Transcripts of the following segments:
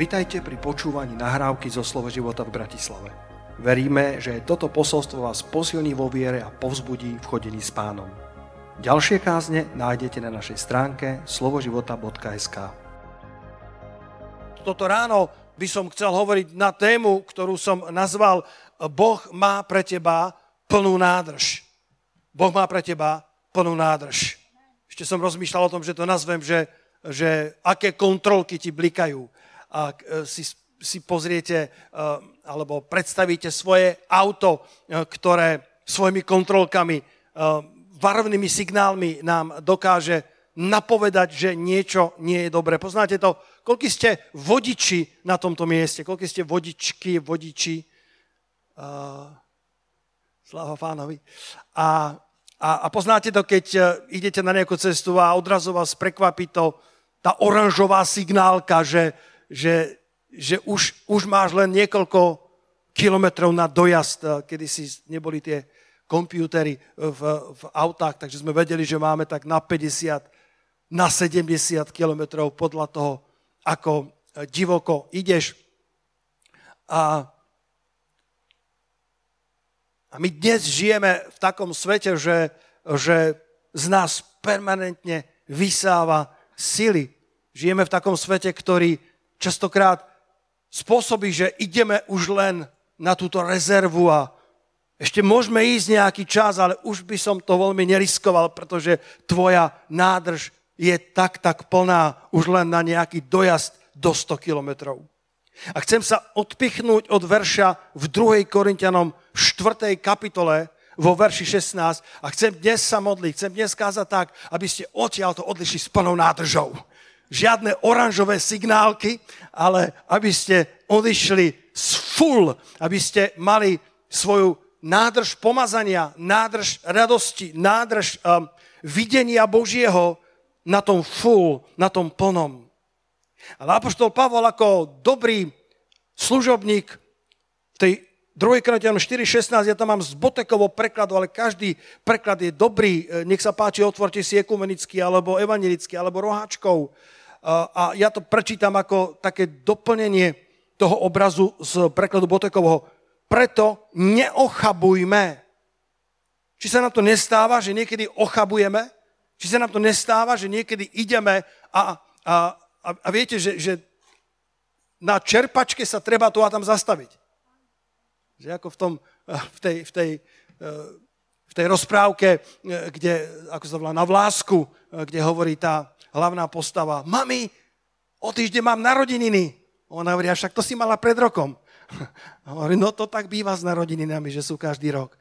Vitajte pri počúvaní nahrávky zo Slovo života v Bratislave. Veríme, že toto posolstvo vás posilní vo viere a povzbudí v chodení s pánom. Ďalšie kázne nájdete na našej stránke slovoživota.sk Toto ráno by som chcel hovoriť na tému, ktorú som nazval Boh má pre teba plnú nádrž. Boh má pre teba plnú nádrž. Ešte som rozmýšľal o tom, že to nazvem, že, že aké kontrolky ti blikajú si, si pozriete e, alebo predstavíte svoje auto, e, ktoré svojimi kontrolkami, varovnými signálmi nám dokáže napovedať, že niečo nie je dobré. Poznáte to? Koľko ste vodiči na tomto mieste? Koľko ste vodičky, vodiči? Uh, sláva pánovi. A, a, a poznáte to, keď idete na nejakú cestu a odrazu vás prekvapí to, tá oranžová signálka, že, že, že už, už máš len niekoľko kilometrov na dojazd, eh, kedy si neboli tie kompútery v, v autách, takže sme vedeli, že máme tak na 50, na 70 kilometrov podľa toho, ako eh, divoko ideš. A, a my dnes žijeme v takom svete, že, že z nás permanentne vysáva sily. Žijeme v takom svete, ktorý častokrát spôsobí, že ideme už len na túto rezervu a ešte môžeme ísť nejaký čas, ale už by som to veľmi neriskoval, pretože tvoja nádrž je tak, tak plná už len na nejaký dojazd do 100 kilometrov. A chcem sa odpichnúť od verša v 2. Korintianom 4. kapitole vo verši 16 a chcem dnes sa modliť, chcem dnes kázať tak, aby ste odtiaľ to odlišli s plnou nádržou žiadne oranžové signálky, ale aby ste odišli z full, aby ste mali svoju nádrž pomazania, nádrž radosti, nádrž um, videnia Božieho na tom full, na tom plnom. Ale Apoštol Pavol ako dobrý služobník v tej 2. Korintianom 4.16, ja tam mám z prekladu, ale každý preklad je dobrý. Nech sa páči, otvorte si ekumenický, alebo evangelický, alebo roháčkov a ja to prečítam ako také doplnenie toho obrazu z prekladu Botekovho. Preto neochabujme. Či sa nám to nestáva, že niekedy ochabujeme? Či sa nám to nestáva, že niekedy ideme a, a, a, a viete, že, že na čerpačke sa treba tu a tam zastaviť. Že ako v, tom, v, tej, v, tej, v tej rozprávke, kde, ako sa volá, na vlásku, kde hovorí tá, hlavná postava, mami, o týždeň mám narodeniny. Ona hovorí, však to si mala pred rokom. hovorí, no to tak býva s narodeninami, že sú každý rok.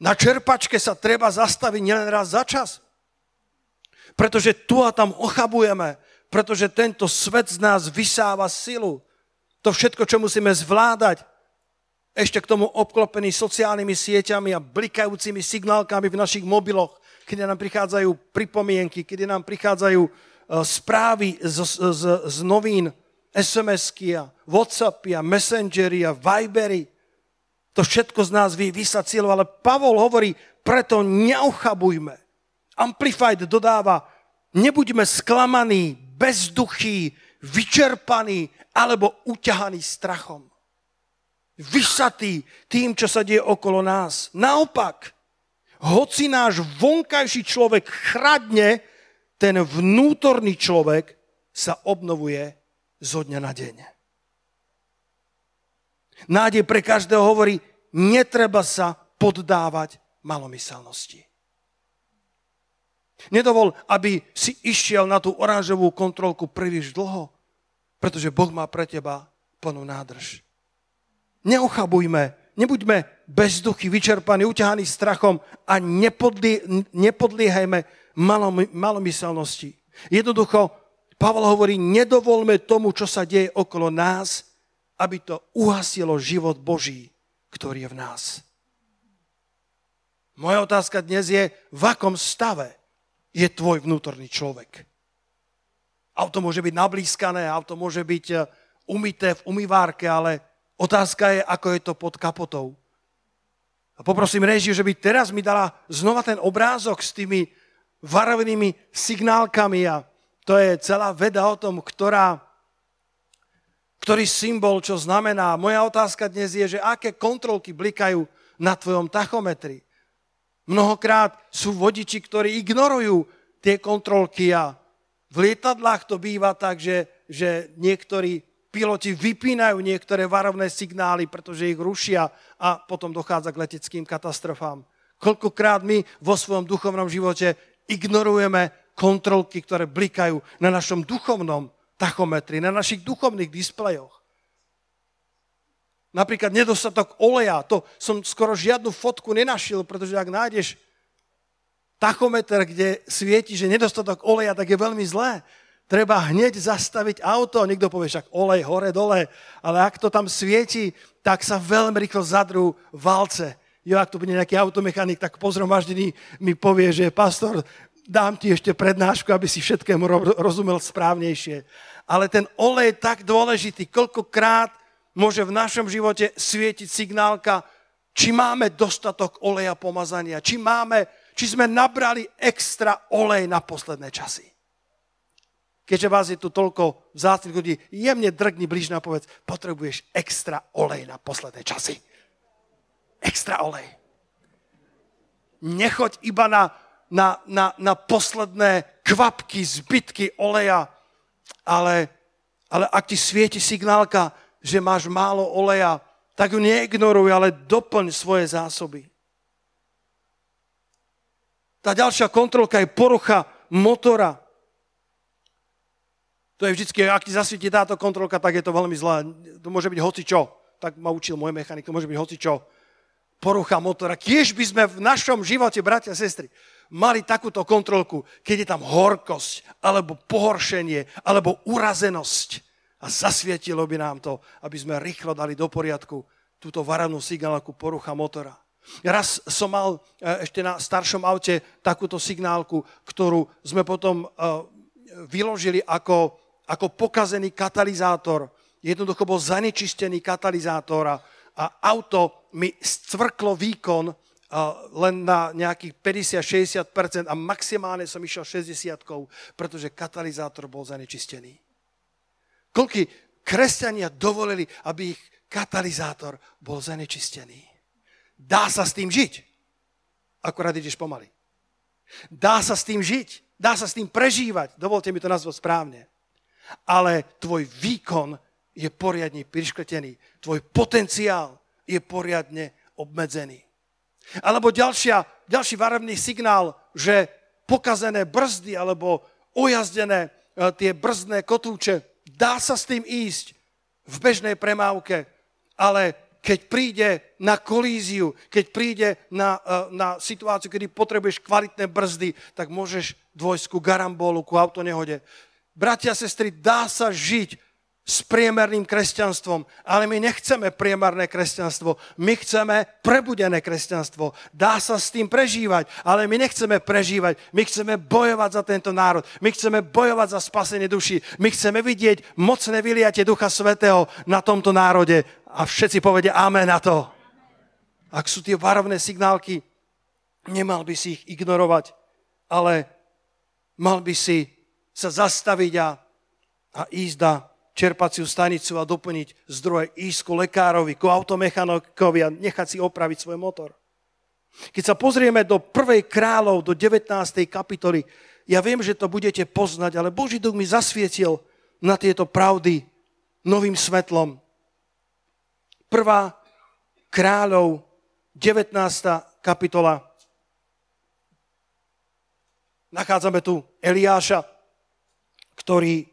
Na čerpačke sa treba zastaviť nielen raz za čas. Pretože tu a tam ochabujeme, pretože tento svet z nás vysáva silu. To všetko, čo musíme zvládať, ešte k tomu obklopený sociálnymi sieťami a blikajúcimi signálkami v našich mobiloch, kedy nám prichádzajú pripomienky, kedy nám prichádzajú e, správy z, z, z novín, SMS-ky a Whatsappy a Messengery a Vibery. To všetko z nás vie vysať cieľov, ale Pavol hovorí, preto neochabujme. Amplified dodáva, nebuďme sklamaní, bezduchí, vyčerpaní alebo uťahaní strachom. Vysatí tým, čo sa deje okolo nás. Naopak, hoci náš vonkajší človek chradne, ten vnútorný človek sa obnovuje zo dňa na deň. Nádej pre každého hovorí, netreba sa poddávať malomyselnosti. Nedovol, aby si išiel na tú oranžovú kontrolku príliš dlho, pretože Boh má pre teba plnú nádrž. Neochabujme Nebuďme bezduchy, vyčerpaní, uťahaní strachom a nepodlie, nepodliehajme malom, malomyselnosti. Jednoducho, Pavel hovorí, nedovolme tomu, čo sa deje okolo nás, aby to uhasilo život Boží, ktorý je v nás. Moja otázka dnes je, v akom stave je tvoj vnútorný človek. Auto môže byť nablískané, auto môže byť eh, umité v umývárke, ale Otázka je, ako je to pod kapotou. A poprosím režiu, že by teraz mi dala znova ten obrázok s tými varovnými signálkami a to je celá veda o tom, ktorá, ktorý symbol, čo znamená. Moja otázka dnes je, že aké kontrolky blikajú na tvojom tachometri. Mnohokrát sú vodiči, ktorí ignorujú tie kontrolky a v lietadlách to býva tak, že, že niektorí piloti vypínajú niektoré varovné signály, pretože ich rušia a potom dochádza k leteckým katastrofám. Koľkokrát my vo svojom duchovnom živote ignorujeme kontrolky, ktoré blikajú na našom duchovnom tachometri, na našich duchovných displejoch. Napríklad nedostatok oleja, to som skoro žiadnu fotku nenašiel, pretože ak nájdeš tachometer, kde svieti, že nedostatok oleja, tak je veľmi zlé. Treba hneď zastaviť auto, niekto povie však olej hore, dole, ale ak to tam svieti, tak sa veľmi rýchlo zadrú valce. Jo, ak to bude nejaký automechanik, tak pozromaždený mi povie, že pastor, dám ti ešte prednášku, aby si všetkému rozumel správnejšie. Ale ten olej je tak dôležitý, koľkokrát môže v našom živote svietiť signálka, či máme dostatok oleja pomazania, či, máme, či sme nabrali extra olej na posledné časy. Keďže vás je tu toľko vzácných ľudí, jemne drgni blížna a povedz, potrebuješ extra olej na posledné časy. Extra olej. Nechoď iba na na, na, na posledné kvapky, zbytky oleja, ale, ale ak ti svieti signálka, že máš málo oleja, tak ju neignoruj, ale doplň svoje zásoby. Tá ďalšia kontrolka je porucha motora. To je vždycky, ak ti zasvieti táto kontrolka, tak je to veľmi zlé. To môže byť hocičo. Tak ma učil môj mechanik, to môže byť hocičo. Porucha motora. Kiež by sme v našom živote, bratia a sestry, mali takúto kontrolku, keď je tam horkosť, alebo pohoršenie, alebo urazenosť. A zasvietilo by nám to, aby sme rýchlo dali do poriadku túto varanú signálku porucha motora. Raz som mal e, ešte na staršom aute takúto signálku, ktorú sme potom e, vyložili ako, ako pokazený katalizátor. Jednoducho bol zanečistený katalizátor a, a auto mi stvrklo výkon len na nejakých 50-60% a maximálne som išiel 60 pretože katalizátor bol zanečistený. Koľky kresťania dovolili, aby ich katalizátor bol zanečistený. Dá sa s tým žiť. Akurát ideš pomaly. Dá sa s tým žiť. Dá sa s tým prežívať. Dovolte mi to nazvať správne. Ale tvoj výkon je poriadne priškletený. Tvoj potenciál je poriadne obmedzený. Alebo ďalšia, ďalší varovný signál, že pokazené brzdy alebo ojazdené e, tie brzdné kotúče, dá sa s tým ísť v bežnej premávke, ale keď príde na kolíziu, keď príde na, e, na situáciu, kedy potrebuješ kvalitné brzdy, tak môžeš dôjsť ku garambolu, ku autonehode. Bratia a sestry, dá sa žiť s priemerným kresťanstvom. Ale my nechceme priemerné kresťanstvo. My chceme prebudené kresťanstvo. Dá sa s tým prežívať, ale my nechceme prežívať. My chceme bojovať za tento národ. My chceme bojovať za spasenie duši. My chceme vidieť mocné vyliatie Ducha Svetého na tomto národe. A všetci povedia amen na to. Ak sú tie varovné signálky, nemal by si ich ignorovať, ale mal by si sa zastaviť a, a ísť a čerpaciu stanicu a doplniť zdroje ísť ku lekárovi, ku automechanikovi a nechať si opraviť svoj motor. Keď sa pozrieme do prvej kráľov, do 19. kapitoly, ja viem, že to budete poznať, ale Boží duch mi zasvietil na tieto pravdy novým svetlom. Prvá kráľov, 19. kapitola. Nachádzame tu Eliáša, ktorý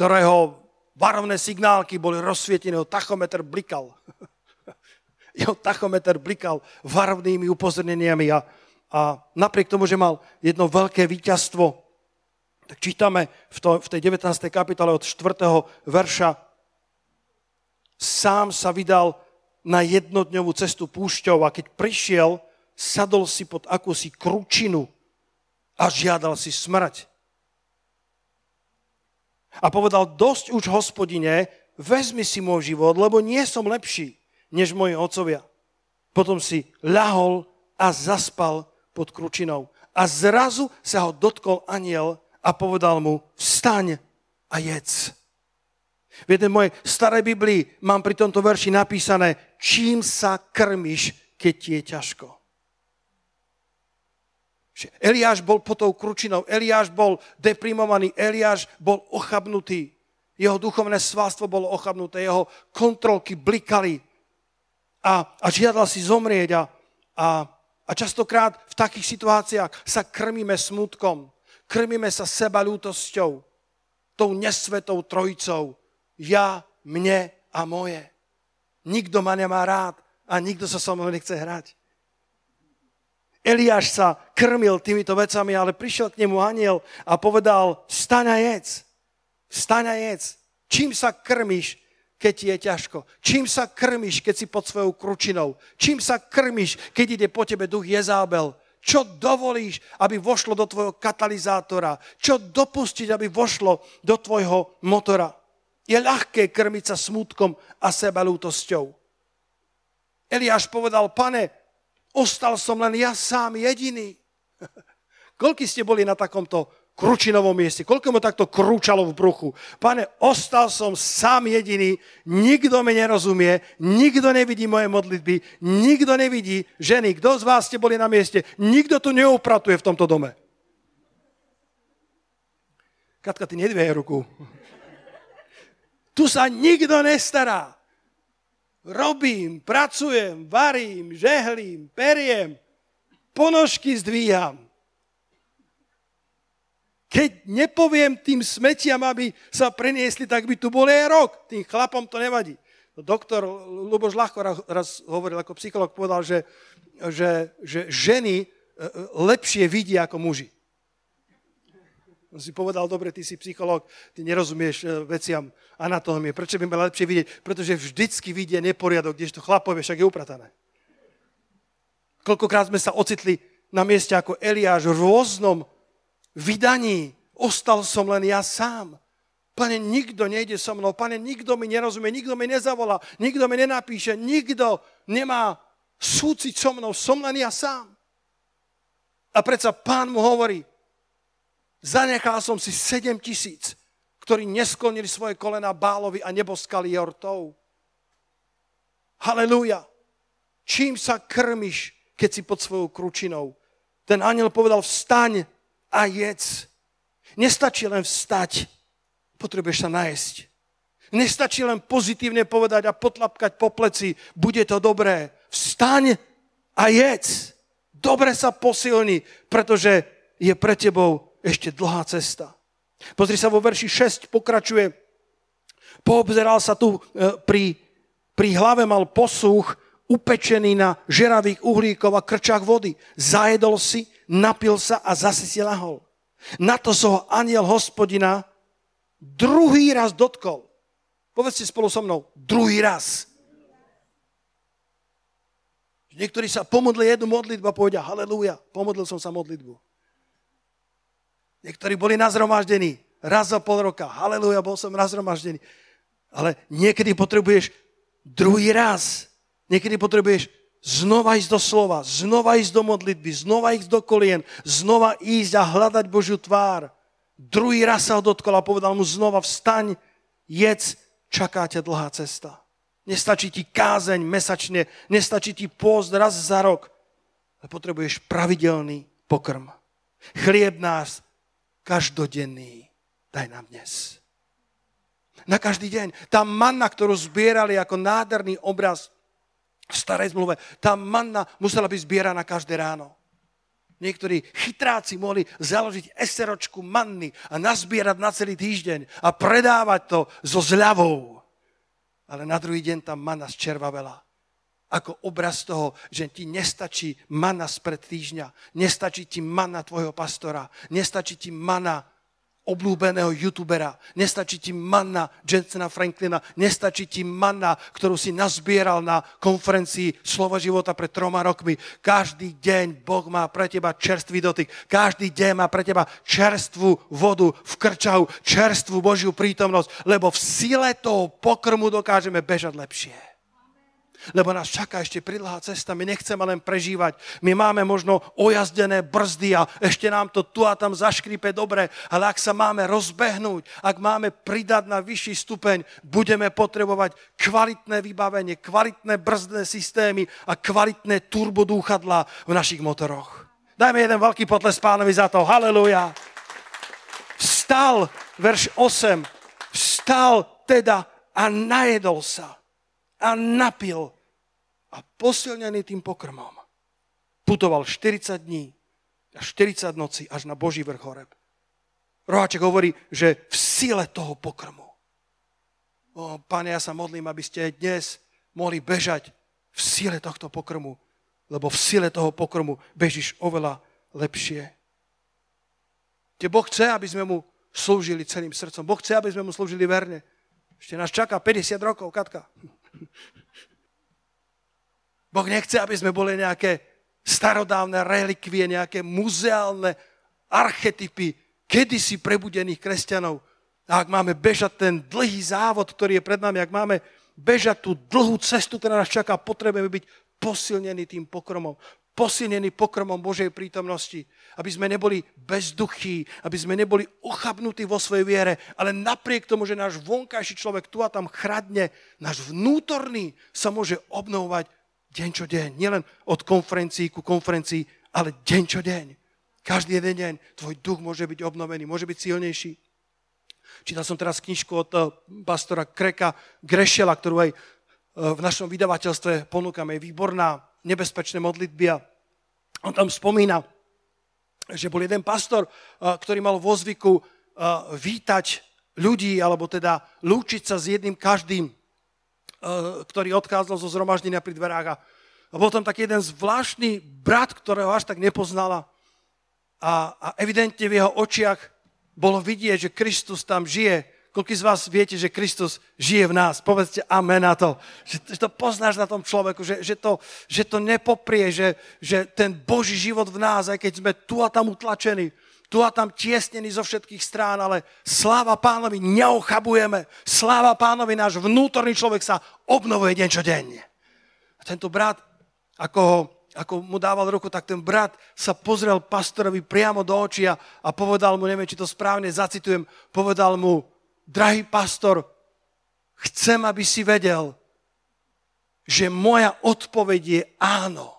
ktorého varovné signálky boli rozsvietené, jeho tachometer blikal. jeho tachometer blikal varovnými upozorneniami a, a napriek tomu, že mal jedno veľké víťazstvo, tak čítame v, to, v tej 19. kapitole od 4. verša, sám sa vydal na jednodňovú cestu púšťou a keď prišiel, sadol si pod akúsi kručinu a žiadal si smrť. A povedal, dosť už hospodine, vezmi si môj život, lebo nie som lepší než moji otcovia. Potom si ľahol a zaspal pod kručinou. A zrazu sa ho dotkol aniel a povedal mu, vstaň a jedz. V jednej mojej starej Biblii mám pri tomto verši napísané, čím sa krmiš, keď ti je ťažko. Eliáš bol pod tou kručinou, Eliáš bol deprimovaný, Eliáš bol ochabnutý. Jeho duchovné svalstvo bolo ochabnuté, jeho kontrolky blikali a, a žiadal si zomrieť. A, a, a častokrát v takých situáciách sa krmíme smutkom, krmíme sa seba ľútosťou, tou nesvetou trojicou. Ja, mne a moje. Nikto ma nemá rád a nikto sa so mnou nechce hrať. Eliáš sa krmil týmito vecami, ale prišiel k nemu aniel a povedal, vstaň a jedz. Vstaň a jedz. Čím sa krmiš, keď ti je ťažko? Čím sa krmiš, keď si pod svojou kručinou? Čím sa krmiš, keď ide po tebe duch Jezábel? Čo dovolíš, aby vošlo do tvojho katalizátora? Čo dopustiť, aby vošlo do tvojho motora? Je ľahké krmiť sa smutkom a sebalútosťou. Eliáš povedal, pane, ostal som len ja sám jediný. Koľko ste boli na takomto kručinovom mieste. Koľko mu takto krúčalo v bruchu. Pane, ostal som sám jediný, nikto mi nerozumie, nikto nevidí moje modlitby, nikto nevidí ženy. Kto z vás ste boli na mieste? Nikto tu neupratuje v tomto dome. Katka, ty nedvíhaj ruku. Tu sa nikto nestará. Robím, pracujem, varím, žehlím, periem, ponožky zdvíham keď nepoviem tým smetiam, aby sa preniesli, tak by tu bol aj rok. Tým chlapom to nevadí. Doktor Luboš Ľahko raz hovoril ako psycholog, povedal, že, že, že ženy e, e, lepšie vidia ako muži. On si povedal, dobre, ty si psycholog, ty nerozumieš e, veciam anatómie. Prečo by mala lepšie vidieť? Pretože vždycky vidia neporiadok, kdežto chlapové však je upratané. Koľkokrát sme sa ocitli na mieste ako Eliáš v rôznom vydaní. Ostal som len ja sám. Pane, nikto nejde so mnou, pane, nikto mi nerozumie, nikto mi nezavolá, nikto mi nenapíše, nikto nemá súcit so mnou, som len ja sám. A predsa pán mu hovorí, zanechal som si sedem tisíc, ktorí nesklonili svoje kolena Bálovi a neboskali jortou. Halelúja. Čím sa krmiš, keď si pod svojou kručinou? Ten aniel povedal, vstaň, a jedz. Nestačí len vstať, potrebuješ sa najesť. Nestačí len pozitívne povedať a potlapkať po pleci, bude to dobré. Vstaň a jedz. Dobre sa posilni, pretože je pre tebou ešte dlhá cesta. Pozri sa vo verši 6, pokračuje. Poobzeral sa tu e, pri, pri hlave mal posúch, upečený na žeravých uhlíkov a krčách vody. Zajedol si, napil sa a zase si lahol. Na to sa ho aniel hospodina druhý raz dotkol. Povedzte spolu so mnou, druhý raz. Niektorí sa pomodli jednu modlitbu a povedia, halleluja, pomodlil som sa modlitbu. Niektorí boli nazromaždení raz za pol roka, halleluja, bol som nazromaždený. Ale niekedy potrebuješ druhý raz. Niekedy potrebuješ znova ísť do slova, znova ísť do modlitby, znova ísť do kolien, znova ísť a hľadať Božiu tvár. Druhý raz sa ho dotkol a povedal mu znova, vstaň, jedz, čaká ťa dlhá cesta. Nestačí ti kázeň mesačne, nestačí ti pôst raz za rok, ale potrebuješ pravidelný pokrm. Chlieb nás každodenný daj nám dnes. Na každý deň. Tá manna, ktorú zbierali ako nádherný obraz v starej zmluve. Tá manna musela byť zbieraná každé ráno. Niektorí chytráci mohli založiť eseročku manny a nazbierať na celý týždeň a predávať to so zľavou. Ale na druhý deň tá manna zčervavela. Ako obraz toho, že ti nestačí mana spred týždňa, nestačí ti mana tvojho pastora, nestačí ti mana oblúbeného youtubera, nestačí ti manna Jensena Franklina, nestačí ti manna, ktorú si nazbieral na konferencii Slovo života pred troma rokmi. Každý deň Boh má pre teba čerstvý dotyk. Každý deň má pre teba čerstvú vodu v krčahu, čerstvú Božiu prítomnosť, lebo v sile toho pokrmu dokážeme bežať lepšie. Lebo nás čaká ešte pridlhá cesta. My nechceme len prežívať. My máme možno ojazdené brzdy a ešte nám to tu a tam zaškripe dobre, ale ak sa máme rozbehnúť, ak máme pridať na vyšší stupeň, budeme potrebovať kvalitné vybavenie, kvalitné brzdné systémy a kvalitné turbodúchadlá v našich motoroch. Dajme jeden veľký potles pánovi za to. Halelujá. Vstal, verš 8, vstal teda a najedol sa a napil a posilnený tým pokrmom putoval 40 dní a 40 noci až na Boží vrch Horeb. Roháček hovorí, že v sile toho pokrmu. O, pane, ja sa modlím, aby ste dnes mohli bežať v sile tohto pokrmu, lebo v sile toho pokrmu bežíš oveľa lepšie. Te Boh chce, aby sme mu slúžili celým srdcom. Boh chce, aby sme mu slúžili verne. Ešte nás čaká 50 rokov, Katka. Boh nechce, aby sme boli nejaké starodávne relikvie, nejaké muzeálne archetypy kedysi prebudených kresťanov. A ak máme bežať ten dlhý závod, ktorý je pred nami, ak máme bežať tú dlhú cestu, ktorá nás čaká, potrebujeme byť posilnení tým pokromom posilnení pokrmom Božej prítomnosti, aby sme neboli bezduchí, aby sme neboli ochabnutí vo svojej viere, ale napriek tomu, že náš vonkajší človek tu a tam chradne, náš vnútorný sa môže obnovovať deň čo deň. Nielen od konferencií ku konferencii, ale deň čo deň. Každý jeden deň tvoj duch môže byť obnovený, môže byť silnejší. Čítal som teraz knižku od eh, pastora Kreka Grešela, ktorú aj eh, v našom vydavateľstve ponúkame. Je výborná, nebezpečné modlitby a on tam spomína, že bol jeden pastor, ktorý mal vo zvyku vítať ľudí, alebo teda lúčiť sa s jedným každým, ktorý odchádzal zo zhromaždenia pri dverách. A bol tam taký jeden zvláštny brat, ktorého až tak nepoznala. A, a evidentne v jeho očiach bolo vidieť, že Kristus tam žije Koľko z vás viete, že Kristus žije v nás? Povedzte amen na to. Že, to poznáš na tom človeku, že, že, to, že to nepoprie, že, že ten Boží život v nás, aj keď sme tu a tam utlačení, tu a tam tiesnení zo všetkých strán, ale sláva pánovi neochabujeme. Sláva pánovi, náš vnútorný človek sa obnovuje deň čo deň. A tento brat, ako, ho, ako mu dával ruku, tak ten brat sa pozrel pastorovi priamo do očí a, a povedal mu, neviem, či to správne zacitujem, povedal mu, drahý pastor, chcem, aby si vedel, že moja odpoveď je áno.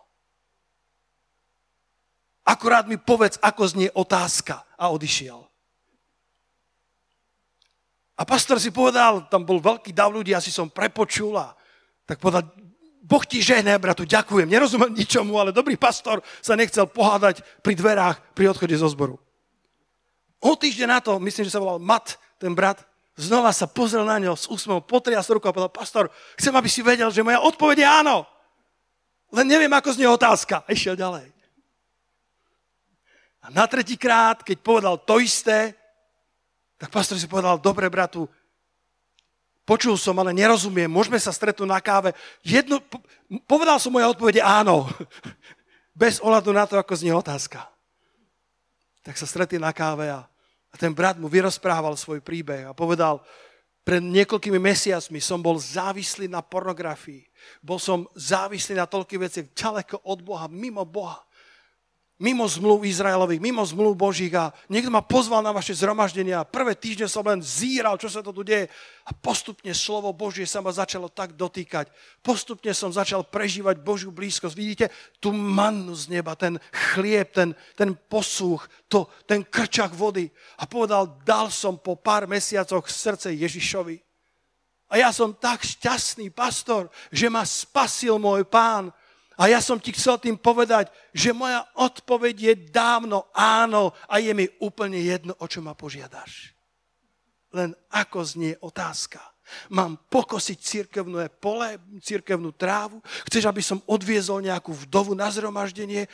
Akurát mi povedz, ako znie otázka. A odišiel. A pastor si povedal, tam bol veľký dav ľudí, asi som prepočul a tak povedal, Boh ti žehne, bratu, ďakujem. Nerozumiem ničomu, ale dobrý pastor sa nechcel pohádať pri dverách pri odchode zo zboru. O týždeň na to, myslím, že sa volal Mat, ten brat, znova sa pozrel na ňo s úsmevom, potrias ruku a povedal, pastor, chcem, aby si vedel, že moja odpoveď je áno. Len neviem, ako znie otázka. A išiel ďalej. A na tretí krát, keď povedal to isté, tak pastor si povedal, dobre, bratu, počul som, ale nerozumiem, môžeme sa stretnúť na káve. Jedno, povedal som moja odpovede áno. Bez ohľadu na to, ako znie otázka. Tak sa stretli na káve a a ten brat mu vyrozprával svoj príbeh a povedal, pred niekoľkými mesiacmi som bol závislý na pornografii. Bol som závislý na toľkých veciach ďaleko od Boha, mimo Boha mimo zmluv Izraelových, mimo zmluv Božích a niekto ma pozval na vaše zhromaždenia. Prvé týždne som len zíral, čo sa to tu deje a postupne slovo Božie sa ma začalo tak dotýkať. Postupne som začal prežívať Božiu blízkosť. Vidíte, tú mannu z neba, ten chlieb, ten, ten posúch, to, ten krčak vody. A povedal, dal som po pár mesiacoch srdce Ježišovi. A ja som tak šťastný pastor, že ma spasil môj pán a ja som ti chcel tým povedať, že moja odpoveď je dávno áno a je mi úplne jedno, o čo ma požiadaš. Len ako znie otázka. Mám pokosiť církevné pole, církevnú trávu? Chceš, aby som odviezol nejakú vdovu na zhromaždenie?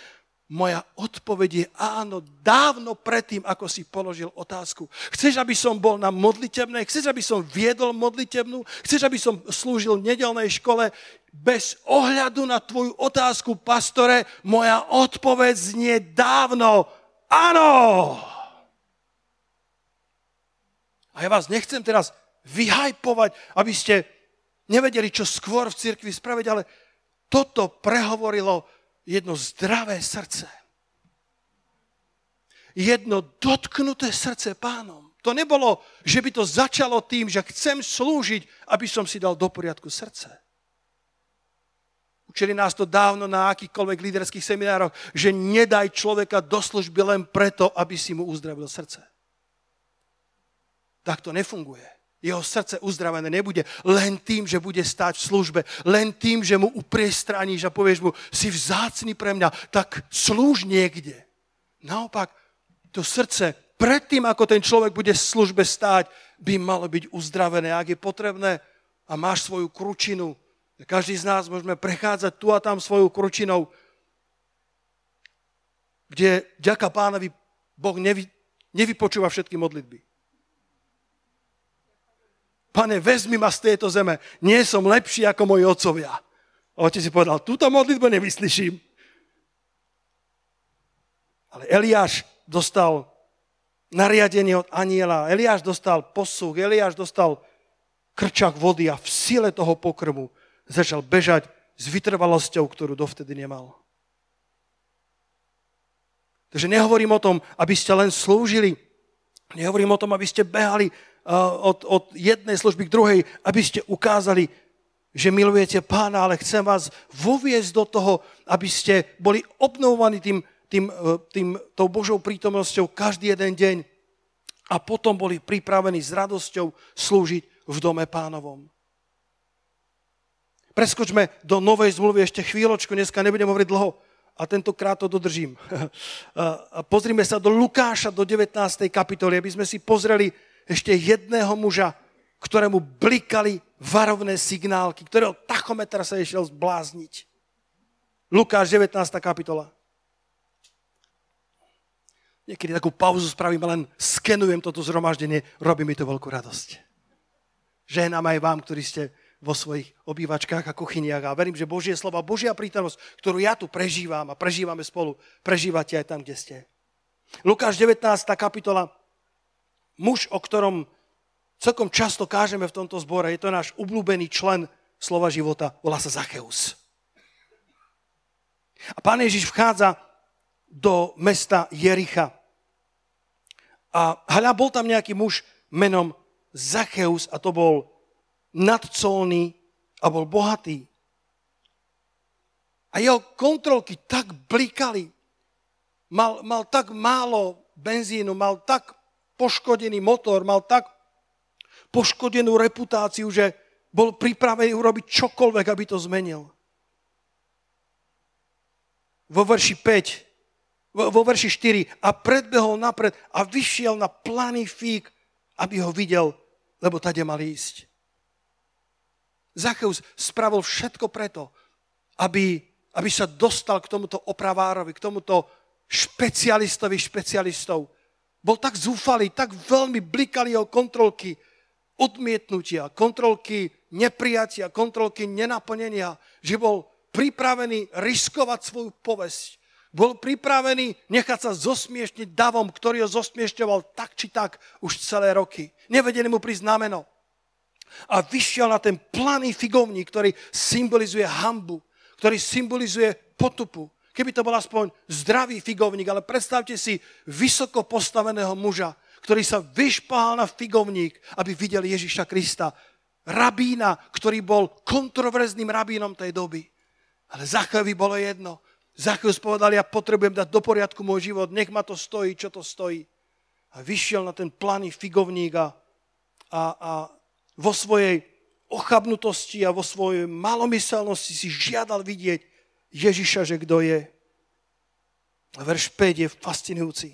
Moja odpoveď je áno, dávno predtým, ako si položil otázku. Chceš, aby som bol na modlitebnej? Chceš, aby som viedol modlitebnú? Chceš, aby som slúžil v nedelnej škole? Bez ohľadu na tvoju otázku, pastore, moja odpoveď znie dávno áno. A ja vás nechcem teraz vyhajpovať, aby ste nevedeli, čo skôr v cirkvi spraviť, ale toto prehovorilo jedno zdravé srdce. Jedno dotknuté srdce pánom. To nebolo, že by to začalo tým, že chcem slúžiť, aby som si dal do poriadku srdce. Učili nás to dávno na akýchkoľvek líderských seminároch, že nedaj človeka do služby len preto, aby si mu uzdravil srdce. Tak to nefunguje. Jeho srdce uzdravené nebude len tým, že bude stáť v službe, len tým, že mu upriestraníš a povieš mu, si vzácný pre mňa, tak slúž niekde. Naopak, to srdce, predtým, ako ten človek bude v službe stáť, by malo byť uzdravené. Ak je potrebné a máš svoju kručinu, každý z nás môžeme prechádzať tu a tam svojou kručinou, kde, ďaká pánovi, Boh nevy, nevypočúva všetky modlitby. Pane, vezmi ma z tejto zeme, nie som lepší ako moji otcovia. A otec si povedal, túto modlitbu nevyslyším. Ale Eliáš dostal nariadenie od aniela, Eliáš dostal posuch, Eliáš dostal krčak vody a v sile toho pokrmu začal bežať s vytrvalosťou, ktorú dovtedy nemal. Takže nehovorím o tom, aby ste len slúžili, nehovorím o tom, aby ste behali od, od jednej služby k druhej, aby ste ukázali, že milujete pána, ale chcem vás voviesť do toho, aby ste boli obnovovaní tým, tým, e, tým, tou Božou prítomnosťou každý jeden deň a potom boli pripravení s radosťou slúžiť v dome pánovom. Preskočme do novej zmluvy ešte chvíľočku, dneska nebudem hovoriť dlho a tentokrát to dodržím. Pozrime sa do Lukáša, do 19. kapitoly, aby sme si pozreli ešte jedného muža, ktorému blikali varovné signálky, ktorého tachometra sa išiel zblázniť. Lukáš 19. kapitola. Niekedy takú pauzu spravím, len skenujem toto zhromaždenie, robí mi to veľkú radosť. Ženám aj vám, ktorí ste vo svojich obývačkách a kuchyniach a verím, že Božie slova, Božia prítomnosť, ktorú ja tu prežívam a prežívame spolu, prežívate aj tam, kde ste. Lukáš 19. kapitola muž, o ktorom celkom často kážeme v tomto zbore, je to náš obľúbený člen slova života, volá sa Zacheus. A pán Ježiš vchádza do mesta Jericha. A hľa, bol tam nejaký muž menom Zacheus a to bol nadcolný a bol bohatý. A jeho kontrolky tak blikali. Mal, mal tak málo benzínu, mal tak poškodený motor, mal tak poškodenú reputáciu, že bol pripravený urobiť čokoľvek, aby to zmenil. Vo verši 5, vo, verši 4 a predbehol napred a vyšiel na planý fík, aby ho videl, lebo tade mal ísť. Zacheus spravil všetko preto, aby, aby sa dostal k tomuto opravárovi, k tomuto špecialistovi špecialistov, bol tak zúfalý, tak veľmi blikali jeho kontrolky odmietnutia, kontrolky neprijatia, kontrolky nenaplnenia, že bol pripravený riskovať svoju povesť. Bol pripravený nechať sa zosmiešniť davom, ktorý ho zosmiešťoval tak či tak už celé roky. Nevedeli mu prísť. A vyšiel na ten planý figovník, ktorý symbolizuje hambu, ktorý symbolizuje potupu, keby to bol aspoň zdravý figovník, ale predstavte si vysoko postaveného muža, ktorý sa vyšpahal na figovník, aby videl Ježiša Krista. Rabína, ktorý bol kontroverzným rabínom tej doby. Ale Zachovi bolo jedno. Zacheus povedal, ja potrebujem dať do poriadku môj život, nech ma to stojí, čo to stojí. A vyšiel na ten planý figovník a, a vo svojej ochabnutosti a vo svojej malomyselnosti si žiadal vidieť Ježiša, že kto je. Verš 5 je fascinujúci.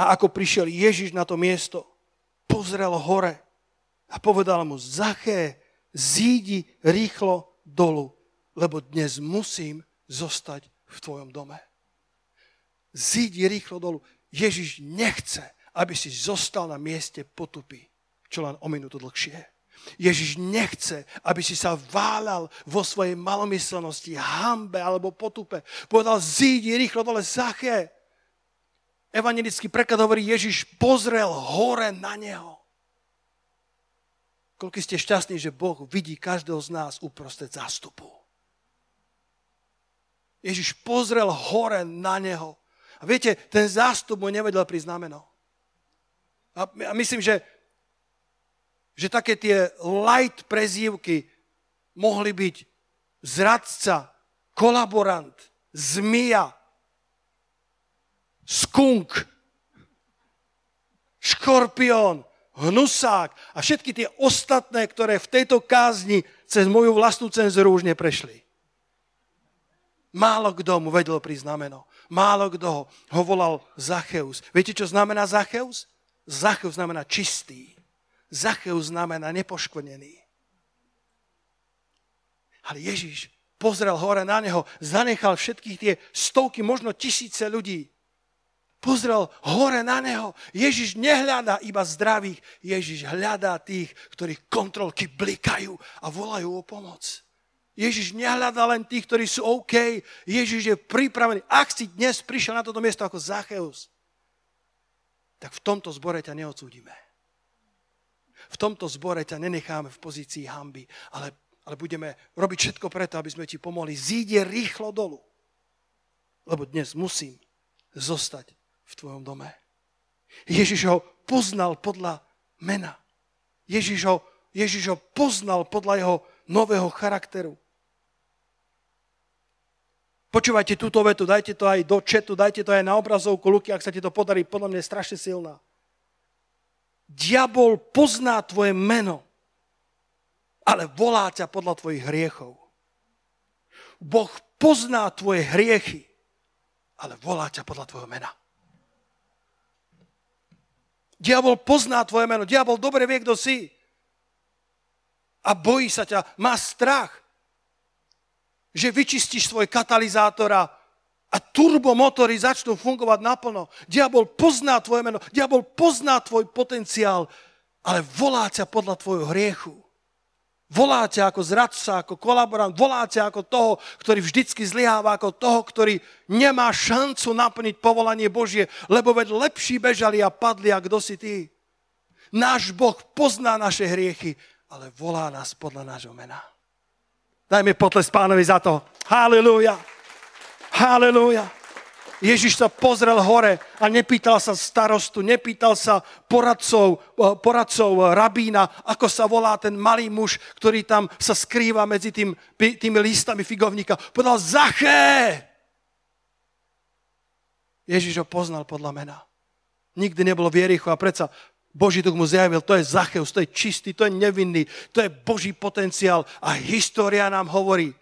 A ako prišiel Ježiš na to miesto, pozrel hore a povedal mu, Zaché, zídi rýchlo dolu, lebo dnes musím zostať v tvojom dome. Zídi rýchlo dolu. Ježiš nechce, aby si zostal na mieste potupy, čo len o minútu dlhšie. Ježiš nechce, aby si sa váľal vo svojej malomyselnosti, hambe alebo potupe. Povedal, zídi rýchlo dole, Zaché. Evangelický preklad hovorí, Ježiš pozrel hore na neho. Koľko ste šťastní, že Boh vidí každého z nás uprostred zástupu. Ježiš pozrel hore na neho. A viete, ten zástup mu nevedel prísť znameno. A myslím, že, že také tie light prezývky mohli byť zradca, kolaborant, zmia, skunk, škorpión, hnusák a všetky tie ostatné, ktoré v tejto kázni cez moju vlastnú cenzuru už neprešli. Málo kto mu vedel pri znameno. Málo kto ho, ho volal Zacheus. Viete, čo znamená Zacheus? Zacheus znamená čistý. Zacheus znamená nepoškvrnený. Ale Ježíš pozrel hore na neho, zanechal všetkých tie stovky, možno tisíce ľudí. Pozrel hore na neho. Ježiš nehľadá iba zdravých. Ježiš hľadá tých, ktorých kontrolky blikajú a volajú o pomoc. Ježiš nehľadá len tých, ktorí sú OK. Ježiš je pripravený. Ak si dnes prišiel na toto miesto ako Zacheus, tak v tomto zbore ťa neodsúdime. V tomto zbore ťa nenecháme v pozícii hamby, ale, ale budeme robiť všetko preto, aby sme ti pomohli. Zíde rýchlo dolu. Lebo dnes musím zostať v tvojom dome. Ježiš ho poznal podľa mena. Ježiš ho, Ježiš ho poznal podľa jeho nového charakteru. Počúvajte túto vetu, dajte to aj do četu, dajte to aj na obrazovku Luky, ak sa ti to podarí, podľa mňa je strašne silná. Diabol pozná tvoje meno, ale volá ťa podľa tvojich hriechov. Boh pozná tvoje hriechy, ale volá ťa podľa tvojho mena. Diabol pozná tvoje meno, diabol dobre vie, kto si. A bojí sa ťa, má strach že vyčistíš svoj katalizátora a turbomotory začnú fungovať naplno. Diabol pozná tvoje meno, diabol pozná tvoj potenciál, ale volá ťa podľa tvojho hriechu. Volá ťa ako zradca, ako kolaborant, volá ťa ako toho, ktorý vždycky zlyháva, ako toho, ktorý nemá šancu naplniť povolanie Božie, lebo veď lepší bežali a padli, a kto si ty. Náš Boh pozná naše hriechy, ale volá nás podľa nášho mena. Dajme potles pánovi za to. Halelúja. Halelúja. Ježiš sa pozrel hore a nepýtal sa starostu, nepýtal sa poradcov, eh, poradcov eh, rabína, ako sa volá ten malý muž, ktorý tam sa skrýva medzi tým, tými listami figovníka. Povedal, Zaché! Ježiš ho poznal podľa mena. Nikdy nebolo v Jerichu a predsa Boží duch mu zjavil, to je Zacheus, to je čistý, to je nevinný, to je Boží potenciál. A história nám hovorí,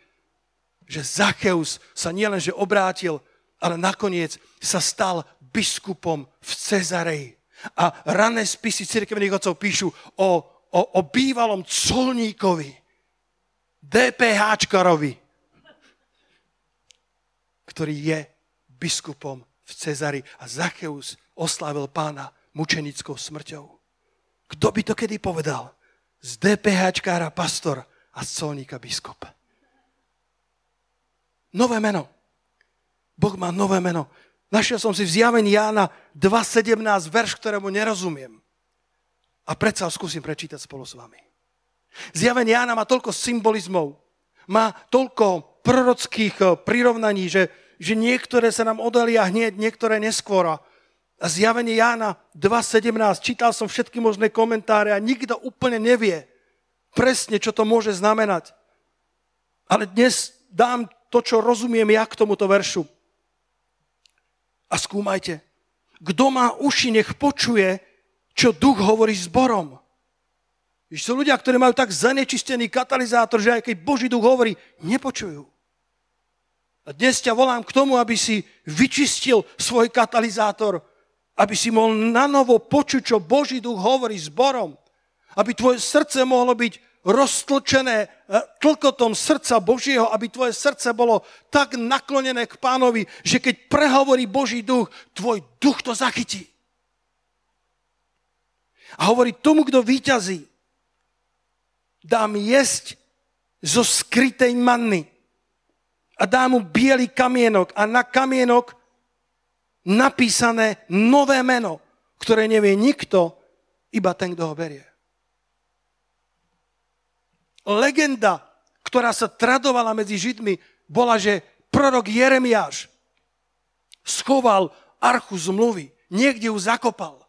že Zacheus sa nielenže obrátil, ale nakoniec sa stal biskupom v Cezareji. A rané spisy cirkevných otcov píšu o, o, o bývalom colníkovi, DPHčkarovi, ktorý je biskupom v Cezari. A Zacheus oslávil pána mučenickou smrťou. Kto by to kedy povedal? Z DPHčkára pastor a z colníka biskup. Nové meno. Boh má nové meno. Našiel som si v zjavení Jána 2.17 verš, ktorému nerozumiem. A predsa ho skúsim prečítať spolu s vami. Zjavenie Jána má toľko symbolizmov, má toľko prorockých eh, prirovnaní, že, že niektoré sa nám odalia hneď, niektoré neskôr. A zjavenie Jána 2.17, čítal som všetky možné komentáre a nikto úplne nevie presne, čo to môže znamenať. Ale dnes dám to, čo rozumiem ja k tomuto veršu. A skúmajte. Kto má uši, nech počuje, čo duch hovorí zborom. Víš, sú ľudia, ktorí majú tak zanečistený katalizátor, že aj keď Boží duch hovorí, nepočujú. A dnes ťa volám k tomu, aby si vyčistil svoj katalizátor, aby si mohol nanovo počuť, čo Boží duch hovorí zborom. Aby tvoje srdce mohlo byť roztlčené e, tlkotom srdca Božieho, aby tvoje srdce bolo tak naklonené k pánovi, že keď prehovorí Boží duch, tvoj duch to zachytí. A hovorí tomu, kto výťazí, dám jesť zo skrytej manny a dám mu biely kamienok a na kamienok napísané nové meno, ktoré nevie nikto, iba ten, kto ho berie. Legenda, ktorá sa tradovala medzi Židmi, bola, že prorok Jeremiáš schoval archu zmluvy, niekde ju zakopal.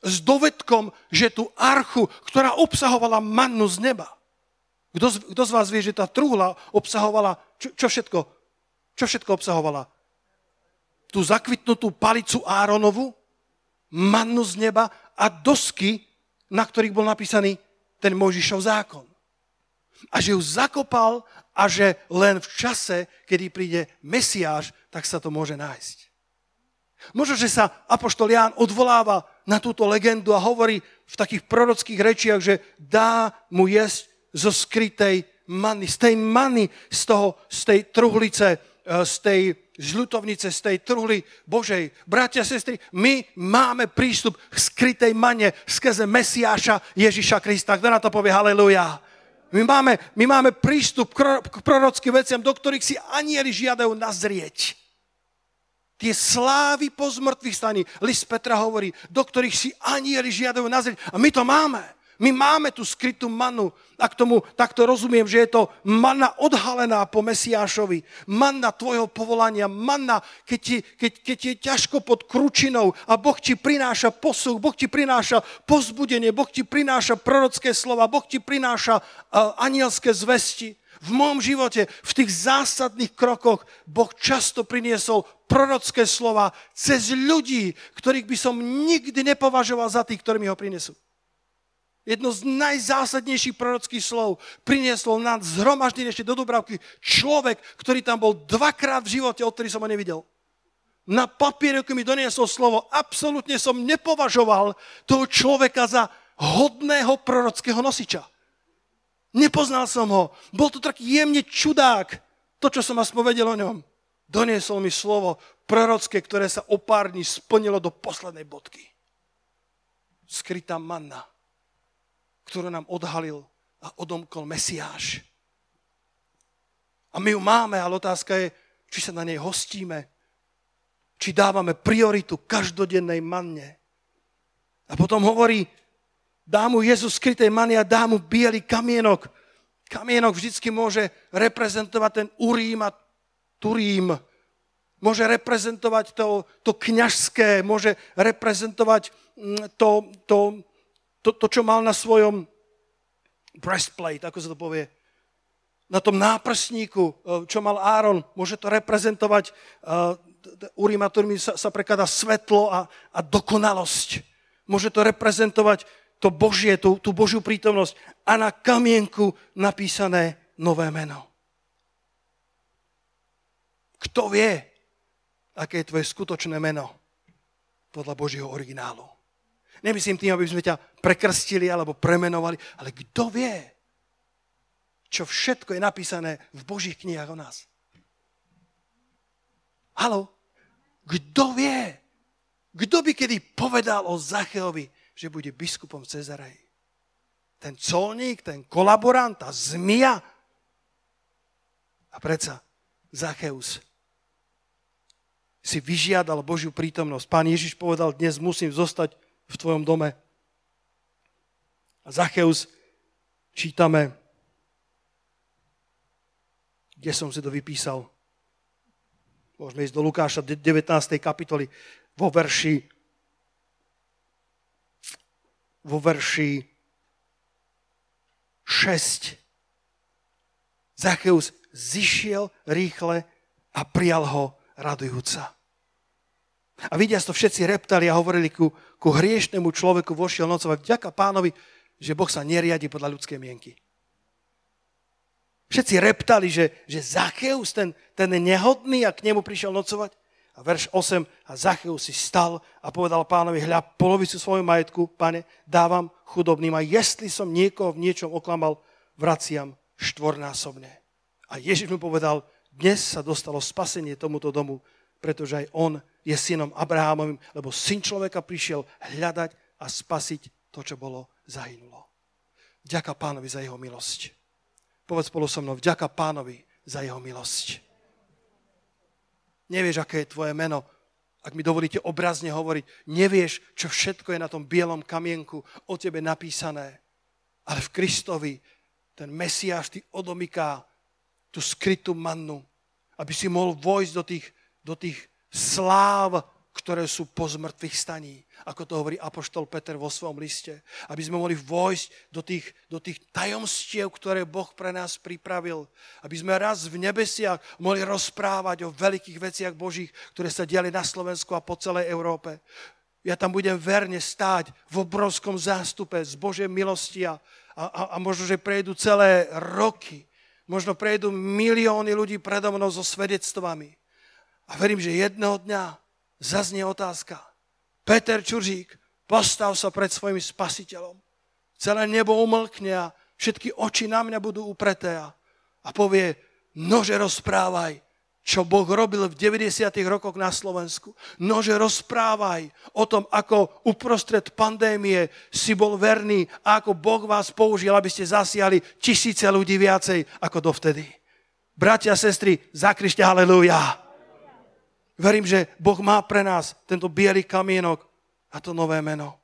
S dovedkom, že tú archu, ktorá obsahovala mannu z neba. Kto, kto z vás vie, že tá truhla obsahovala, čo, čo všetko? Čo všetko obsahovala? Tú zakvitnutú palicu Áronovu, mannu z neba a dosky, na ktorých bol napísaný ten Mojžišov zákon. A že ju zakopal a že len v čase, kedy príde Mesiáš, tak sa to môže nájsť. Možno, že sa Apoštol Ján odvoláva na túto legendu a hovorí v takých prorockých rečiach, že dá mu jesť zo skrytej many, z tej many, z, toho, z tej truhlice, z tej žľutovnice, z tej truhly Božej. Bratia, sestry, my máme prístup k skrytej mane skrze Mesiáša Ježiša Krista. Kto na to povie haleluja? My máme, my máme prístup k prorockým veciam, do ktorých si anieli žiadajú nazrieť. Tie slávy po zmrtvých staní, list Petra hovorí, do ktorých si anieli žiadajú nazrieť. A my to máme. My máme tú skrytú manu. A k tomu takto rozumiem, že je to manna odhalená po Mesiášovi. Manna tvojho povolania. Manna, keď ti, keď, keď je ťažko pod kručinou a Boh ti prináša posuch, Boh ti prináša pozbudenie, Boh ti prináša prorocké slova, Boh ti prináša uh, anielské zvesti. V môjom živote, v tých zásadných krokoch, Boh často priniesol prorocké slova cez ľudí, ktorých by som nikdy nepovažoval za tých, ktorí mi ho prinesú jedno z najzásadnejších prorockých slov priniesol na zhromaždenie ešte do Dubravky človek, ktorý tam bol dvakrát v živote, odtedy som ho nevidel. Na papierku mi doniesol slovo. Absolútne som nepovažoval toho človeka za hodného prorockého nosiča. Nepoznal som ho. Bol to taký jemne čudák. To, čo som aspoň vedel o ňom. Doniesol mi slovo prorocké, ktoré sa o pár dní splnilo do poslednej bodky. Skrytá manna ktorú nám odhalil a odomkol Mesiáš. A my ju máme, ale otázka je, či sa na nej hostíme, či dávame prioritu každodennej manne. A potom hovorí, dá mu Jezus skrytej manne a dá mu biely kamienok. Kamienok vždycky môže reprezentovať ten Urím a Turím. Môže reprezentovať to, to kňažské, môže reprezentovať mm, to, to, to, to, čo mal na svojom breastplate, ako sa to povie, na tom náprstníku, e, čo mal Áron, môže to reprezentovať, uh, Urimaturmi sa, sa prekladá svetlo a, a dokonalosť. Môže to reprezentovať to Božie, tú, tú Božiu prítomnosť a na kamienku napísané nové meno. Kto vie, aké je tvoje skutočné meno podľa Božieho originálu? Nemyslím tým, aby sme ťa prekrstili alebo premenovali, ale kto vie, čo všetko je napísané v Božích knihách o nás. Halo? Kto vie? Kto by kedy povedal o Zacheovi, že bude biskupom v Cezareji? Ten colník, ten kolaborant, tá zmia. A predsa Zacheus si vyžiadal Božiu prítomnosť. Pán Ježiš povedal, dnes musím zostať v tvojom dome. A Zacheus čítame, kde som si to vypísal. Môžeme ísť do Lukáša 19. kapitoly vo verši vo verši 6. Zacheus zišiel rýchle a prijal ho radujúca. A vidia to všetci reptali a hovorili ku, ku hriešnemu človeku vošiel nocovať. Ďaká pánovi, že Boh sa neriadi podľa ľudskej mienky. Všetci reptali, že, že Zacheus, ten, ten nehodný, a k nemu prišiel nocovať. A verš 8, a Zacheus si stal a povedal pánovi, hľa, polovicu svojho majetku, pane, dávam chudobným a jestli som niekoho v niečom oklamal, vraciam štvornásobne. A Ježiš mu povedal, dnes sa dostalo spasenie tomuto domu, pretože aj on je synom Abrahámovým, lebo syn človeka prišiel hľadať a spasiť to, čo bolo zahynulo. Vďaka pánovi za jeho milosť. Povedz spolu so mnou, vďaka pánovi za jeho milosť. Nevieš, aké je tvoje meno, ak mi dovolíte obrazne hovoriť, nevieš, čo všetko je na tom bielom kamienku o tebe napísané. Ale v Kristovi ten Mesiáš ty odomyká tú skrytú mannu, aby si mohol vojsť do tých, do tých sláv, ktoré sú po zmrtvých staní, ako to hovorí Apoštol Peter vo svojom liste. Aby sme mohli vojsť do tých, do tých tajomstiev, ktoré Boh pre nás pripravil. Aby sme raz v nebesiach mohli rozprávať o veľkých veciach Božích, ktoré sa diali na Slovensku a po celej Európe. Ja tam budem verne stáť v obrovskom zástupe z Božej milosti a, a, a možno, že prejdú celé roky. Možno prejdú milióny ľudí predo mnou so svedectvami. A verím, že jedného dňa zaznie otázka. Peter Čuržík, postav sa pred svojim spasiteľom. Celé nebo umlkne a všetky oči na mňa budú upreté a, a povie, nože rozprávaj, čo Boh robil v 90. rokoch na Slovensku. Nože rozprávaj o tom, ako uprostred pandémie si bol verný a ako Boh vás použil, aby ste zasiahli tisíce ľudí viacej ako dovtedy. Bratia a sestry, zakrište halleluja. Verím, že Boh má pre nás tento biely kamienok a to nové meno.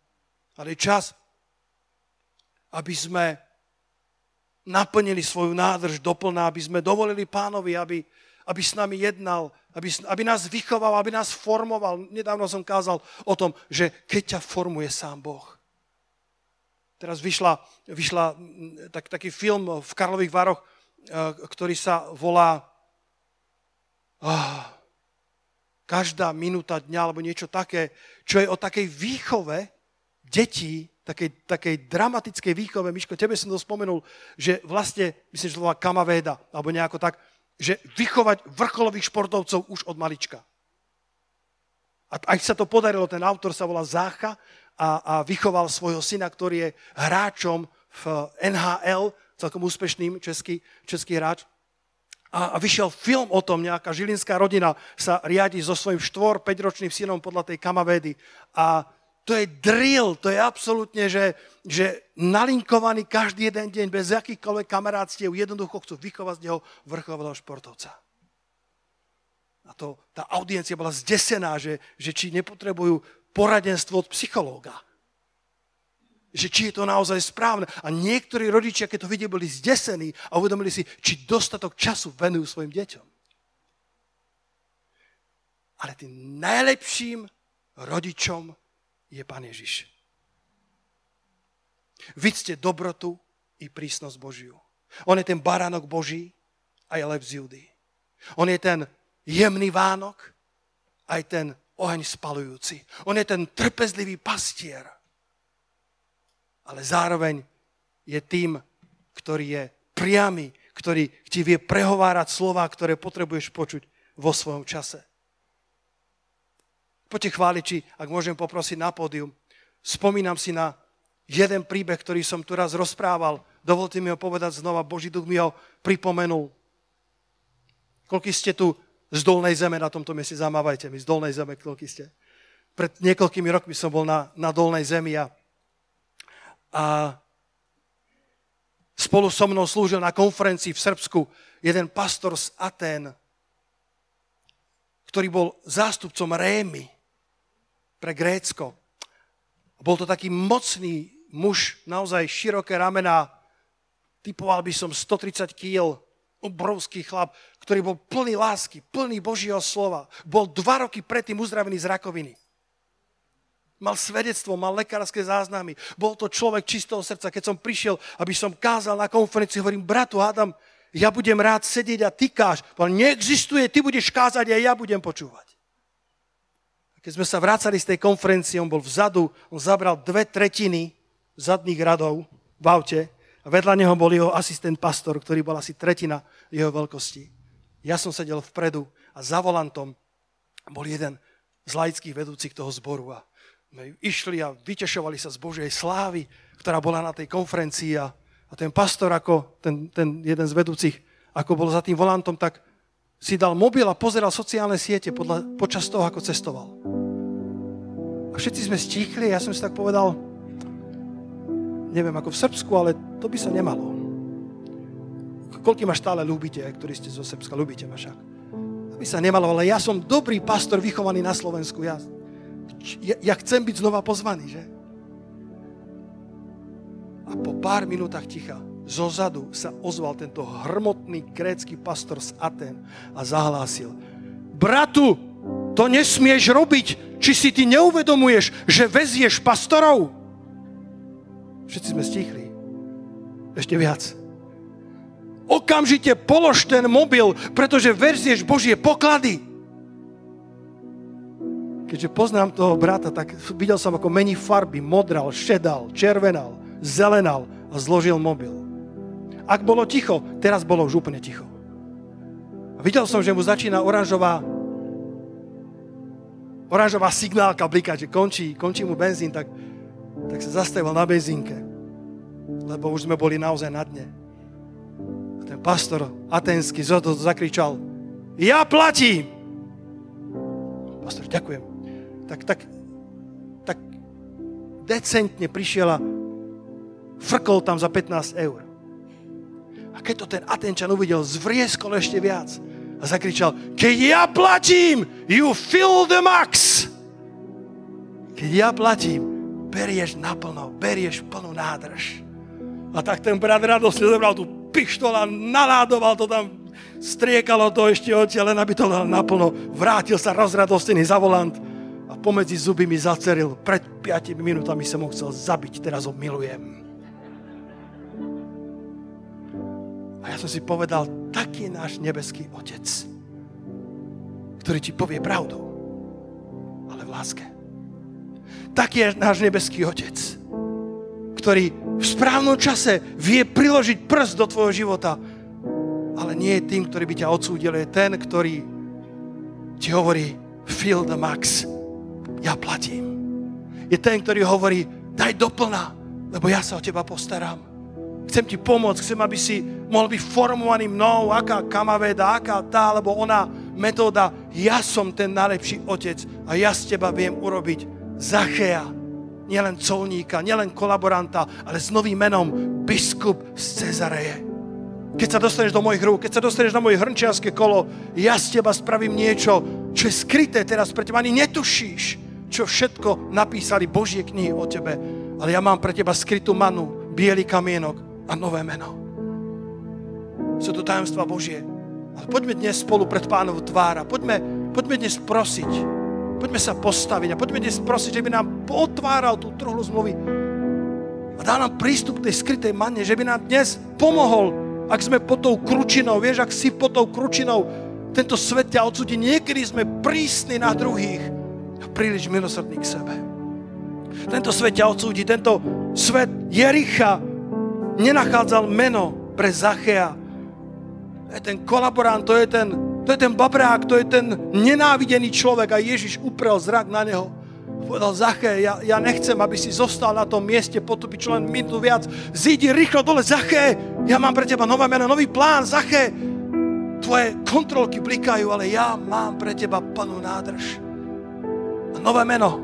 Ale je čas, aby sme naplnili svoju nádrž doplná, aby sme dovolili pánovi, aby, aby s nami jednal, aby, aby nás vychoval, aby nás formoval. Nedávno som kázal o tom, že keď ťa formuje sám Boh. Teraz vyšla, vyšla tak, taký film v Karlových Varoch, eh, ktorý sa volá oh, Každá minúta dňa alebo niečo také, čo je o takej výchove detí, takej, takej dramatickej výchove. Miško, tebe som to spomenul, že vlastne, myslím, že to volá Kamavéda, alebo nejako tak, že vychovať vrcholových športovcov už od malička. A ak sa to podarilo, ten autor sa volá Zácha a, a vychoval svojho syna, ktorý je hráčom v NHL, celkom úspešným český, český hráč. A, vyšiel film o tom, nejaká žilinská rodina sa riadi so svojím 4-5 ročným synom podľa tej kamavédy. A to je drill, to je absolútne, že, že nalinkovaný každý jeden deň bez akýchkoľvek kamarátstiev, jednoducho chcú vychovať z neho vrchového športovca. A to, tá audiencia bola zdesená, že, že či nepotrebujú poradenstvo od psychológa. Že či je to naozaj správne. A niektorí rodičia, keď to videli, boli zdesení a uvedomili si, či dostatok času venujú svojim deťom. Ale tým najlepším rodičom je Pán Ježiš. Vidzte dobrotu i prísnosť Božiu. On je ten baránok Boží a je lev z Judy. On je ten jemný Vánok aj ten oheň spalujúci. On je ten trpezlivý pastier. Ale zároveň je tým, ktorý je priamy, ktorý ti vie prehovárať slova, ktoré potrebuješ počuť vo svojom čase. Poďte chváliči, ak môžem poprosiť na pódium. Spomínam si na jeden príbeh, ktorý som tu raz rozprával. Dovolte mi ho povedať znova. Boží duch mi ho pripomenul. Koľko ste tu z dolnej zeme na tomto mieste? Zamávajte mi, z dolnej zeme, koľko ste. Pred niekoľkými rokmi som bol na, na dolnej zemi a, a spolu so mnou slúžil na konferencii v Srbsku jeden pastor z Atén, ktorý bol zástupcom Rémy pre Grécko. Bol to taký mocný muž, naozaj široké ramená, typoval by som 130 kg, obrovský chlap, ktorý bol plný lásky, plný Božieho slova. Bol dva roky predtým uzdravený z rakoviny. Mal svedectvo, mal lekárske záznamy. Bol to človek čistého srdca. Keď som prišiel, aby som kázal na konferencii, hovorím, bratu, hádam, ja budem rád sedieť a ty káž. neexistuje, ty budeš kázať a ja budem počúvať. Keď sme sa vracali z tej konferencie, on bol vzadu, on zabral dve tretiny zadných radov v aute a vedľa neho bol jeho asistent pastor, ktorý bol asi tretina jeho veľkosti. Ja som sedel vpredu a za volantom bol jeden z laických vedúcich toho zboru a išli a vytešovali sa z Božej slávy, ktorá bola na tej konferencii a, a ten pastor, ako ten, ten jeden z vedúcich, ako bol za tým volantom, tak si dal mobil a pozeral sociálne siete podľa, počas toho, ako cestoval. A všetci sme stichli, ja som si tak povedal, neviem ako v Srbsku, ale to by sa nemalo. Koľký ma stále ľúbite, ktorí ste zo Srbska, ľúbite ma však. To by sa nemalo, ale ja som dobrý pastor vychovaný na Slovensku. Ja, ja, ja chcem byť znova pozvaný, že? A po pár minútach ticha zozadu sa ozval tento hrmotný grécky pastor z Aten a zahlásil. Bratu, to nesmieš robiť. Či si ty neuvedomuješ, že vezieš pastorov? Všetci sme stichli. Ešte viac. Okamžite polož ten mobil, pretože verzieš Božie poklady. Keďže poznám toho brata, tak videl som, ako mení farby. Modral, šedal, červenal, zelenal a zložil mobil. Ak bolo ticho, teraz bolo už úplne ticho. A videl som, že mu začína oranžová oranžová signálka blikať, že končí, končí mu benzín, tak, tak sa zastavil na benzínke. Lebo už sme boli naozaj na dne. A ten pastor atenský zakričal, ja platím! Pastor, ďakujem. Tak, tak, tak decentne prišiel a frkol tam za 15 eur. A keď to ten Atenčan uvidel, zvrieskol ešte viac a zakričal, keď ja platím, you fill the max. Keď ja platím, berieš naplno, berieš plnú nádrž. A tak ten brat radosne zobral tú pištol a naládoval to tam, striekalo to ešte odtiaľ, len aby to dal naplno. Vrátil sa rozradostený za volant pomedzi zuby mi zaceril. Pred 5 minútami som ho chcel zabiť, teraz ho milujem. A ja som si povedal, taký je náš nebeský Otec, ktorý ti povie pravdu, ale v láske. Taký je náš nebeský Otec, ktorý v správnom čase vie priložiť prst do tvojho života, ale nie je tým, ktorý by ťa odsúdil, je ten, ktorý ti hovorí, fill the max, ja platím. Je ten, ktorý hovorí, daj doplna, lebo ja sa o teba postaram. Chcem ti pomôcť, chcem, aby si mohol byť formovaný mnou, aká kamaveda, aká tá, alebo ona metóda. Ja som ten najlepší otec a ja z teba viem urobiť Zachea. Nielen colníka, nielen kolaboranta, ale s novým menom biskup z Cezareje. Keď sa dostaneš do mojich rúk, keď sa dostaneš na moje hrnčiarske kolo, ja z teba spravím niečo, čo je skryté teraz pre teba. Ani netušíš, čo všetko napísali Božie knihy o tebe. Ale ja mám pre teba skrytú manu, biely kamienok, a nové meno. Sú to tajomstva Božie. Ale poďme dnes spolu pred pánovu tvára. Poďme, poďme dnes prosiť. Poďme sa postaviť a poďme dnes prosiť, že by nám potváral tú truhlu zmluvy a dal nám prístup k tej skrytej manne, že by nám dnes pomohol, ak sme pod tou kručinou, vieš, ak si pod tou kručinou, tento svet ťa odsudí. Niekedy sme prísni na druhých príliš milosrdní k sebe. Tento svet ťa odsúdi, tento svet Jericha nenachádzal meno pre Zachea. To je ten kolaborant, to je ten, to je ten babrák, to je ten nenávidený človek a Ježiš uprel zrak na neho. Povedal, Zaché, ja, ja nechcem, aby si zostal na tom mieste potupiť čo len minútu viac. Zídi rýchlo dole, Zaché, ja mám pre teba nové meno, nový plán, Zaché. Tvoje kontrolky blikajú, ale ja mám pre teba plnú nádrž. Nové meno,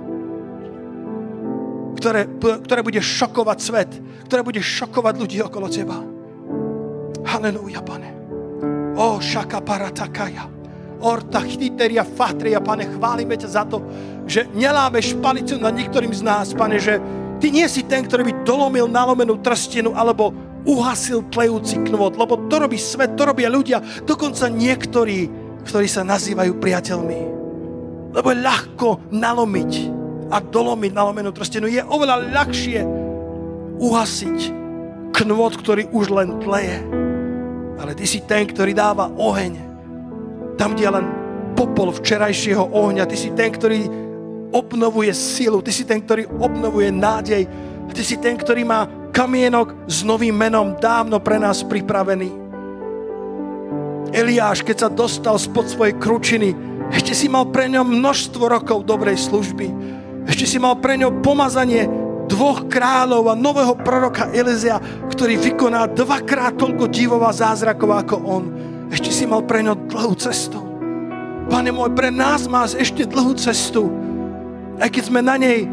ktoré, ktoré bude šokovať svet, ktoré bude šokovať ľudí okolo teba. Halelúja, pane. O, šaka paratakaja. Orta chyteria fatria, pane, chválime ťa za to, že nelámeš palicu nad niektorým z nás, pane, že ty nie si ten, ktorý by dolomil nalomenú trstinu alebo uhasil tlejúci knôt, lebo to robí svet, to robia ľudia, dokonca niektorí, ktorí sa nazývajú priateľmi. Lebo je ľahko nalomiť a dolomiť nalomenú trstinu. Je oveľa ľahšie uhasiť knôt, ktorý už len tleje. Ale ty si ten, ktorý dáva oheň. Tam, kde je len popol včerajšieho ohňa. Ty si ten, ktorý obnovuje silu. Ty si ten, ktorý obnovuje nádej. Ty si ten, ktorý má kamienok s novým menom dávno pre nás pripravený. Eliáš, keď sa dostal spod svojej kručiny, ešte si mal pre ňom množstvo rokov dobrej služby. Ešte si mal pre ňo pomazanie dvoch kráľov a nového proroka Elizea, ktorý vykoná dvakrát toľko divov a zázrakov ako on. Ešte si mal pre ňo dlhú cestu. Pane môj, pre nás má ešte dlhú cestu. Aj keď sme na nej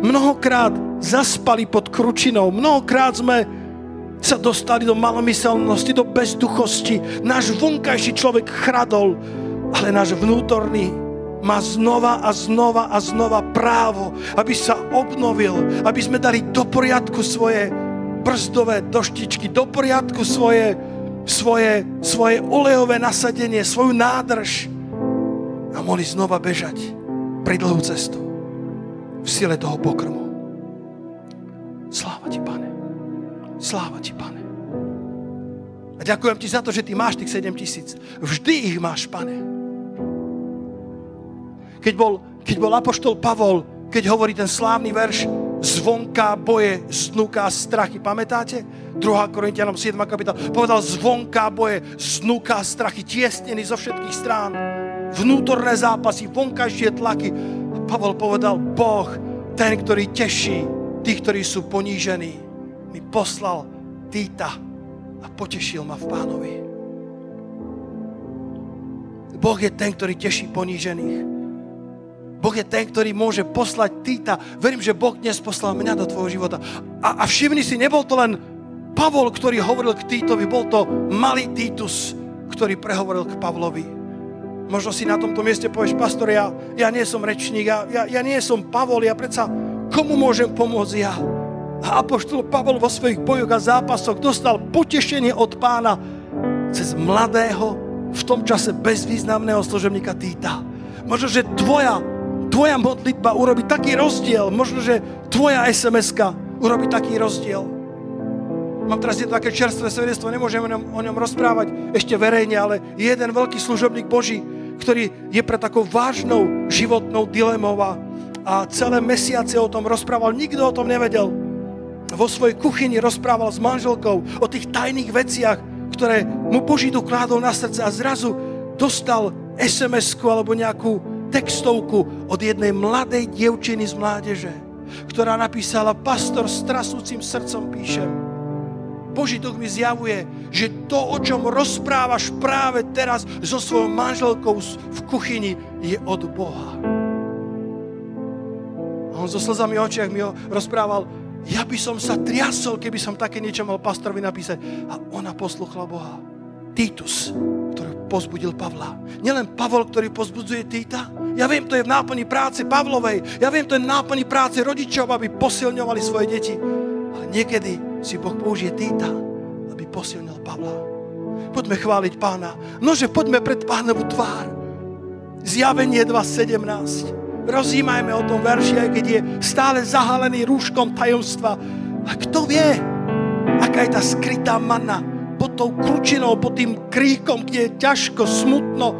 mnohokrát zaspali pod kručinou, mnohokrát sme sa dostali do malomyselnosti, do bezduchosti. Náš vonkajší človek chradol, ale náš vnútorný má znova a znova a znova právo, aby sa obnovil, aby sme dali do poriadku svoje brzdové doštičky, do poriadku svoje, svoje, svoje olejové nasadenie, svoju nádrž a mohli znova bežať pri dlhú cestu v sile toho pokrmu. Sláva ti, pane. Sláva ti, pane. A ďakujem ti za to, že ty máš tých 7 tisíc. Vždy ich máš, pane. Keď bol, keď bol apoštol Pavol, keď hovorí ten slávny verš, zvonká boje, znúká strachy. Pamätáte? 2. Korintianom 7. kapitál. Povedal zvonká boje, znúká strachy, tiesnený zo všetkých strán. Vnútorné zápasy, vonkajšie tlaky. A Pavol povedal, Boh, ten, ktorý teší tých, ktorí sú ponížení, mi poslal Týta a potešil ma v pánovi. Boh je ten, ktorý teší ponížených. Boh je ten, ktorý môže poslať Týta. Verím, že Boh dnes poslal mňa do tvojho života. A, a všimni si, nebol to len Pavol, ktorý hovoril k Týtovi, bol to malý Týtus, ktorý prehovoril k Pavlovi. Možno si na tomto mieste povieš, pastor, ja, ja nie som rečník, ja, ja, ja nie som Pavol, ja predsa komu môžem pomôcť ja? A apoštol Pavol vo svojich bojoch a zápasoch dostal potešenie od pána cez mladého, v tom čase bezvýznamného služebníka Týta. Možno, že tvoja tvoja modlitba urobi taký rozdiel. Možno, že tvoja SMS-ka urobi taký rozdiel. Mám teraz je to také čerstvé svedectvo, nemôžem o ňom, o ňom rozprávať ešte verejne, ale je jeden veľký služobník Boží, ktorý je pre takou vážnou životnou dilemou a celé mesiace o tom rozprával. Nikto o tom nevedel. Vo svojej kuchyni rozprával s manželkou o tých tajných veciach, ktoré mu Boží dokládol na srdce a zrazu dostal SMS-ku alebo nejakú textovku od jednej mladej dievčiny z mládeže, ktorá napísala, pastor s trasúcim srdcom píšem. Duch mi zjavuje, že to, o čom rozprávaš práve teraz so svojou manželkou v kuchyni, je od Boha. A on so slzami v očiach mi rozprával, ja by som sa triasol, keby som také niečo mal pastorovi napísať. A ona posluchla Boha. Titus, pozbudil Pavla. Nielen Pavol, ktorý pozbudzuje Týta. Ja viem, to je v náplni práce Pavlovej. Ja viem, to je v náplni práce rodičov, aby posilňovali svoje deti. Ale niekedy si Boh použije Týta, aby posilnil Pavla. Poďme chváliť pána. Nože poďme pred pánovu tvár. Zjavenie 2.17. Rozímajme o tom verši, aj keď je stále zahalený rúškom tajomstva. A kto vie, aká je tá skrytá manna, pod tou kručinou, pod tým kríkom, kde je ťažko, smutno,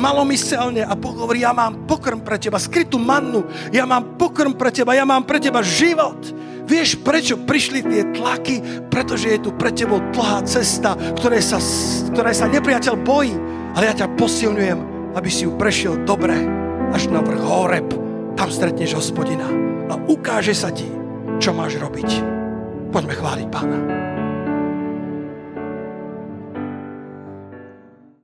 malomyselne a Boh hovorí, ja mám pokrm pre teba, skrytú mannu, ja mám pokrm pre teba, ja mám pre teba život. Vieš, prečo prišli tie tlaky? Pretože je tu pre tebou dlhá cesta, ktoré sa, ktoré sa nepriateľ bojí. Ale ja ťa posilňujem, aby si ju prešiel dobre až na vrch Horeb. Tam stretneš hospodina a ukáže sa ti, čo máš robiť. Poďme chváliť pána.